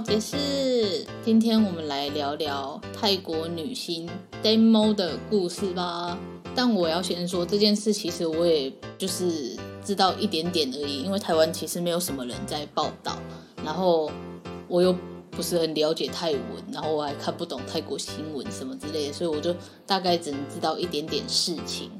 解释，今天我们来聊聊泰国女星 Demo 的故事吧。但我要先说这件事，其实我也就是知道一点点而已，因为台湾其实没有什么人在报道，然后我又不是很了解泰文，然后我还看不懂泰国新闻什么之类的，所以我就大概只能知道一点点事情。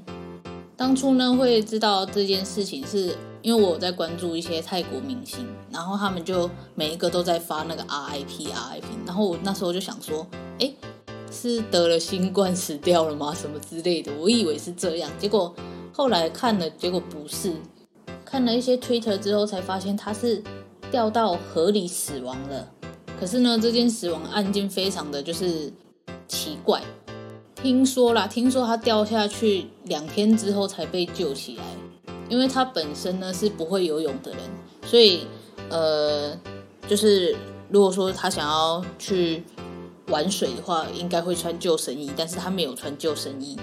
当初呢，会知道这件事情是。因为我在关注一些泰国明星，然后他们就每一个都在发那个 RIP RIP，然后我那时候就想说，哎，是得了新冠死掉了吗？什么之类的，我以为是这样，结果后来看了，结果不是，看了一些 Twitter 之后才发现他是掉到河里死亡了。可是呢，这件死亡案件非常的就是奇怪，听说啦，听说他掉下去两天之后才被救起来。因为他本身呢是不会游泳的人，所以呃，就是如果说他想要去玩水的话，应该会穿救生衣，但是他没有穿救生衣。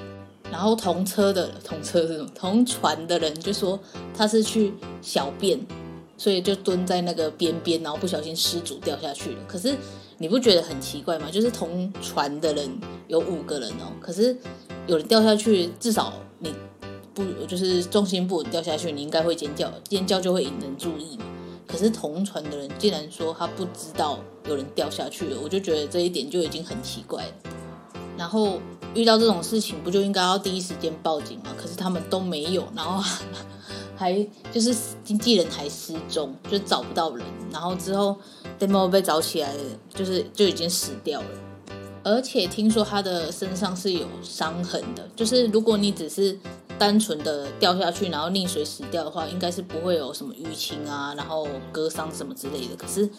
然后同车的同车这种同船的人就说他是去小便，所以就蹲在那个边边，然后不小心失足掉下去了。可是你不觉得很奇怪吗？就是同船的人有五个人哦，可是有人掉下去，至少你。不，就是重心不稳掉下去，你应该会尖叫，尖叫就会引人注意嘛。可是同船的人竟然说他不知道有人掉下去了，我就觉得这一点就已经很奇怪了。然后遇到这种事情，不就应该要第一时间报警吗？可是他们都没有，然后 还就是经纪人还失踪，就找不到人。然后之后 Demo 被找起来了，就是就已经死掉了。而且听说他的身上是有伤痕的，就是如果你只是。单纯的掉下去，然后溺水死掉的话，应该是不会有什么淤青啊，然后割伤什么之类的。可是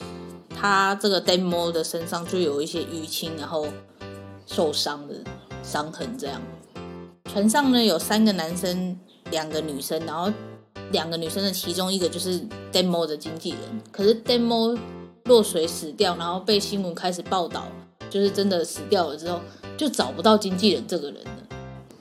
他这个 Demo 的身上就有一些淤青，然后受伤的伤痕。这样，船上呢有三个男生，两个女生，然后两个女生的其中一个就是 Demo 的经纪人。可是 Demo 落水死掉，然后被新闻开始报道，就是真的死掉了之后，就找不到经纪人这个人了。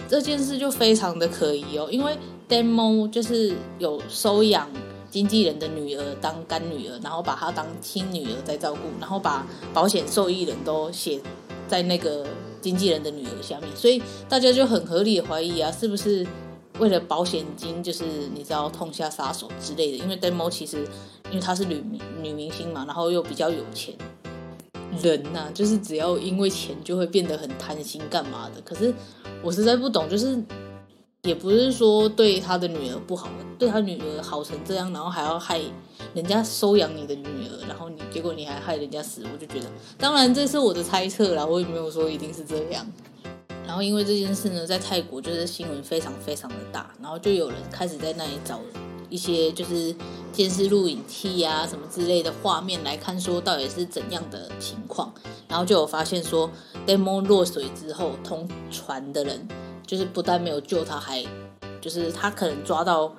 这件事就非常的可疑哦，因为 Demo 就是有收养经纪人的女儿当干女儿，然后把她当亲女儿在照顾，然后把保险受益人都写在那个经纪人的女儿下面，所以大家就很合理的怀疑啊，是不是为了保险金，就是你知道痛下杀手之类的？因为 Demo 其实因为她是女明女明星嘛，然后又比较有钱，人呐、啊，就是只要因为钱就会变得很贪心干嘛的，可是。我实在不懂，就是也不是说对他的女儿不好，对他女儿好成这样，然后还要害人家收养你的女儿，然后你结果你还害人家死，我就觉得，当然这是我的猜测啦，我也没有说一定是这样。然后因为这件事呢，在泰国就是新闻非常非常的大，然后就有人开始在那里找一些就是监视录影器啊什么之类的画面来看，说到底是怎样的情况。然后就有发现说，Demo 落水之后，同船的人就是不但没有救他，还就是他可能抓到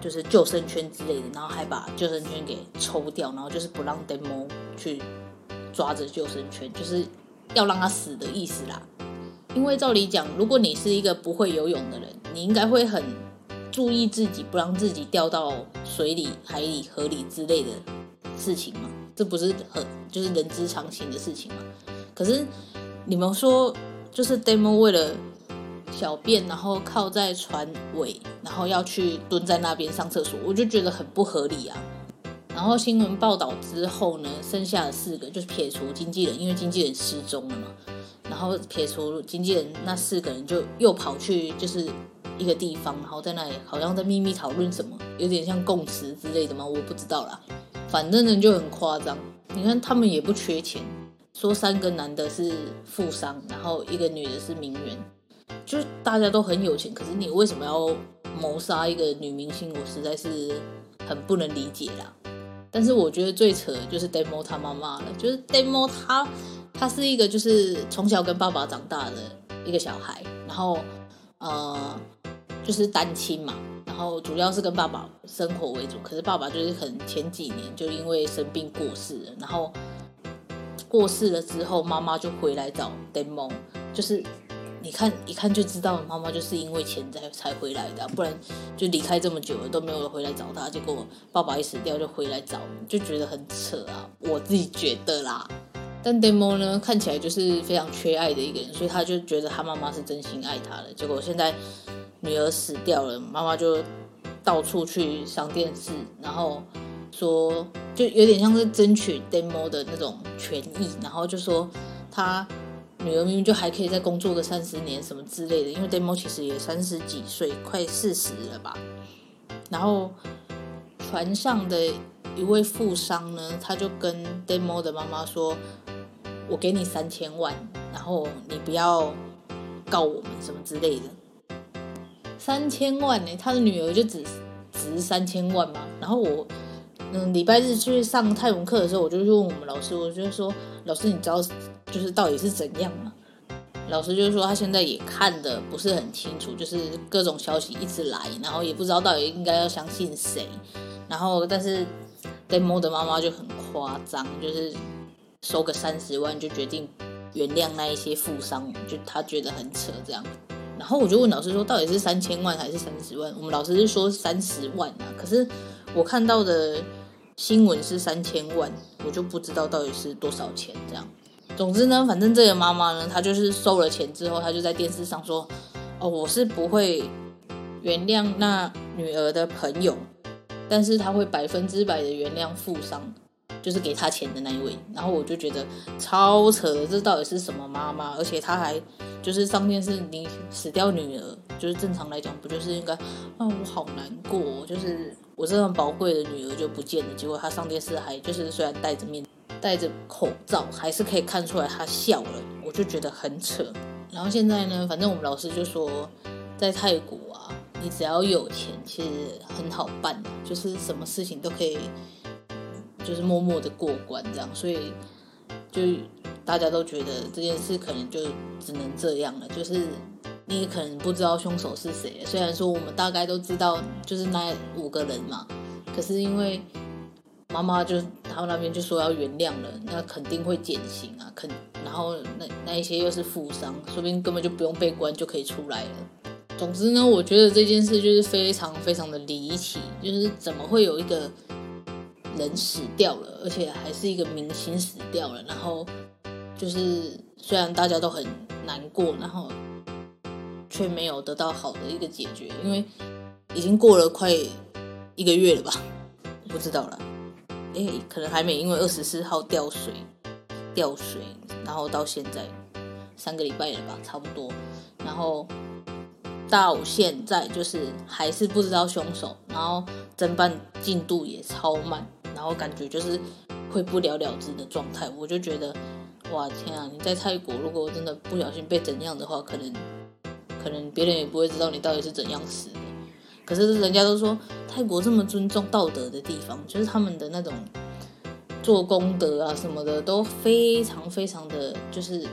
就是救生圈之类的，然后还把救生圈给抽掉，然后就是不让 Demo 去抓着救生圈，就是要让他死的意思啦。因为照理讲，如果你是一个不会游泳的人，你应该会很注意自己，不让自己掉到水里、海里、河里之类的事情嘛。这不是很就是人之常情的事情嘛？可是你们说，就是 Demo 为了小便，然后靠在船尾，然后要去蹲在那边上厕所，我就觉得很不合理啊。然后新闻报道之后呢，剩下的四个就是撇除经纪人，因为经纪人失踪了嘛。然后撇除经纪人，那四个人就又跑去就是一个地方，然后在那里好像在秘密讨论什么，有点像供词之类的吗？我不知道啦。反正呢就很夸张。你看他们也不缺钱，说三个男的是富商，然后一个女的是名媛，就是大家都很有钱。可是你为什么要谋杀一个女明星？我实在是很不能理解啦。但是我觉得最扯的就是 Demo 他妈妈了，就是 Demo 他。他是一个就是从小跟爸爸长大的一个小孩，然后呃就是单亲嘛，然后主要是跟爸爸生活为主。可是爸爸就是可能前几年就因为生病过世了，然后过世了之后，妈妈就回来找 Demo，就是你看一看就知道妈妈就是因为钱才才回来的，不然就离开这么久了都没有回来找他，结果爸爸一死掉就回来找，就觉得很扯啊，我自己觉得啦。但 Demo 呢，看起来就是非常缺爱的一个人，所以他就觉得他妈妈是真心爱他的。结果现在女儿死掉了，妈妈就到处去上电视，然后说就有点像是争取 Demo 的那种权益，然后就说他女儿明明就还可以再工作个三十年什么之类的，因为 Demo 其实也三十几岁，快四十了吧。然后船上的一位富商呢，他就跟 Demo 的妈妈说。我给你三千万，然后你不要告我们什么之类的。三千万呢？他的女儿就只值三千万吗？然后我，嗯，礼拜日去上泰文课的时候，我就去问我们老师，我就说，老师，你知道就是到底是怎样吗？老师就是说，他现在也看得不是很清楚，就是各种消息一直来，然后也不知道到底应该要相信谁。然后，但是 Demo 的妈妈就很夸张，就是。收个三十万就决定原谅那一些富商，就他觉得很扯这样。然后我就问老师说，到底是三千万还是三十万？我们老师是说三十万啊，可是我看到的新闻是三千万，我就不知道到底是多少钱这样。总之呢，反正这个妈妈呢，她就是收了钱之后，她就在电视上说：“哦，我是不会原谅那女儿的朋友，但是她会百分之百的原谅富商。”就是给她钱的那一位，然后我就觉得超扯，这到底是什么妈妈？而且她还就是上电视，你死掉女儿，就是正常来讲不就是应该啊，我好难过，就是我这么宝贵的女儿就不见了。结果她上电视还就是虽然戴着面戴着口罩，还是可以看出来她笑了，我就觉得很扯。然后现在呢，反正我们老师就说，在泰国啊，你只要有钱，其实很好办，就是什么事情都可以。就是默默的过关这样，所以就大家都觉得这件事可能就只能这样了。就是你可能不知道凶手是谁，虽然说我们大概都知道就是那五个人嘛，可是因为妈妈就他们那边就说要原谅了，那肯定会减刑啊，肯然后那那一些又是富商，说不定根本就不用被关就可以出来了。总之呢，我觉得这件事就是非常非常的离奇，就是怎么会有一个。人死掉了，而且还是一个明星死掉了。然后就是虽然大家都很难过，然后却没有得到好的一个解决，因为已经过了快一个月了吧？不知道了，哎，可能还没，因为二十四号掉水，掉水，然后到现在三个礼拜了吧，差不多。然后到现在就是还是不知道凶手，然后侦办进度也超慢。然后感觉就是会不了了之的状态，我就觉得，哇天啊！你在泰国如果真的不小心被怎样的话，可能可能别人也不会知道你到底是怎样死的。可是人家都说泰国这么尊重道德的地方，就是他们的那种做功德啊什么的都非常非常的就是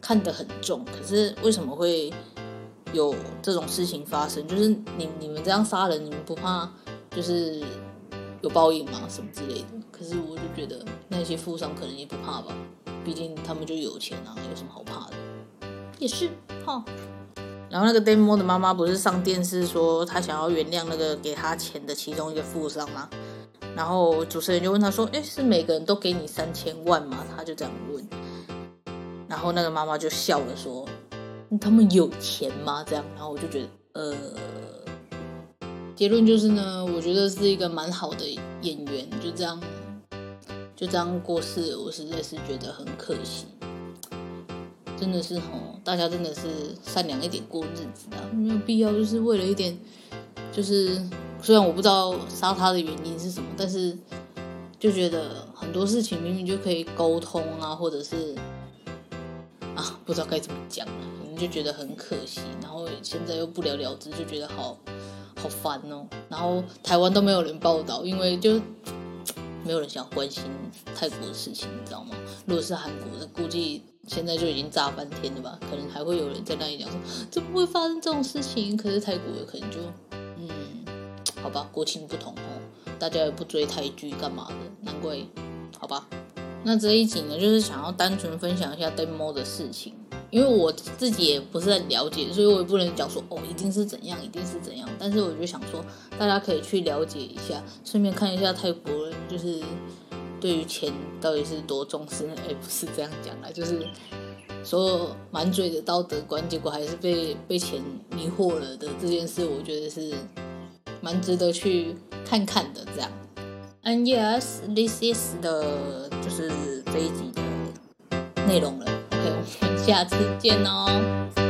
看得很重。可是为什么会有这种事情发生？就是你你们这样杀人，你们不怕就是？有报应吗？什么之类的？可是我就觉得那些富商可能也不怕吧，毕竟他们就有钱啊，有什么好怕的？也是哈。然后那个 Demo 的妈妈不是上电视说她想要原谅那个给她钱的其中一个富商吗？然后主持人就问她说：“诶，是每个人都给你三千万吗？”她就这样问。然后那个妈妈就笑了说：“他们有钱吗？”这样，然后我就觉得呃。结论就是呢，我觉得是一个蛮好的演员，就这样就这样过世，我实在是觉得很可惜。真的是吼，大家真的是善良一点过日子啊，没有必要就是为了一点，就是虽然我不知道杀他的原因是什么，但是就觉得很多事情明明就可以沟通啊，或者是啊，不知道该怎么讲了，你就觉得很可惜，然后现在又不了了之，就觉得好好烦哦。然后台湾都没有人报道，因为就没有人想关心泰国的事情，你知道吗？如果是韩国的，估计。现在就已经炸翻天了吧？可能还会有人在那里讲说，怎么会发生这种事情？可是泰国可能就，嗯，好吧，国情不同哦，大家也不追泰剧干嘛的，难怪，好吧。那这一集呢，就是想要单纯分享一下 Demo 的事情，因为我自己也不是很了解，所以我也不能讲说哦，一定是怎样，一定是怎样。但是我就想说，大家可以去了解一下，顺便看一下泰国人就是。对于钱到底是多重视呢？哎，不是这样讲啦，就是说满嘴的道德观，结果还是被被钱迷惑了的这件事，我觉得是蛮值得去看看的。这样，And yes, this is the 就是这一集的内容了。OK，我们下次见哦。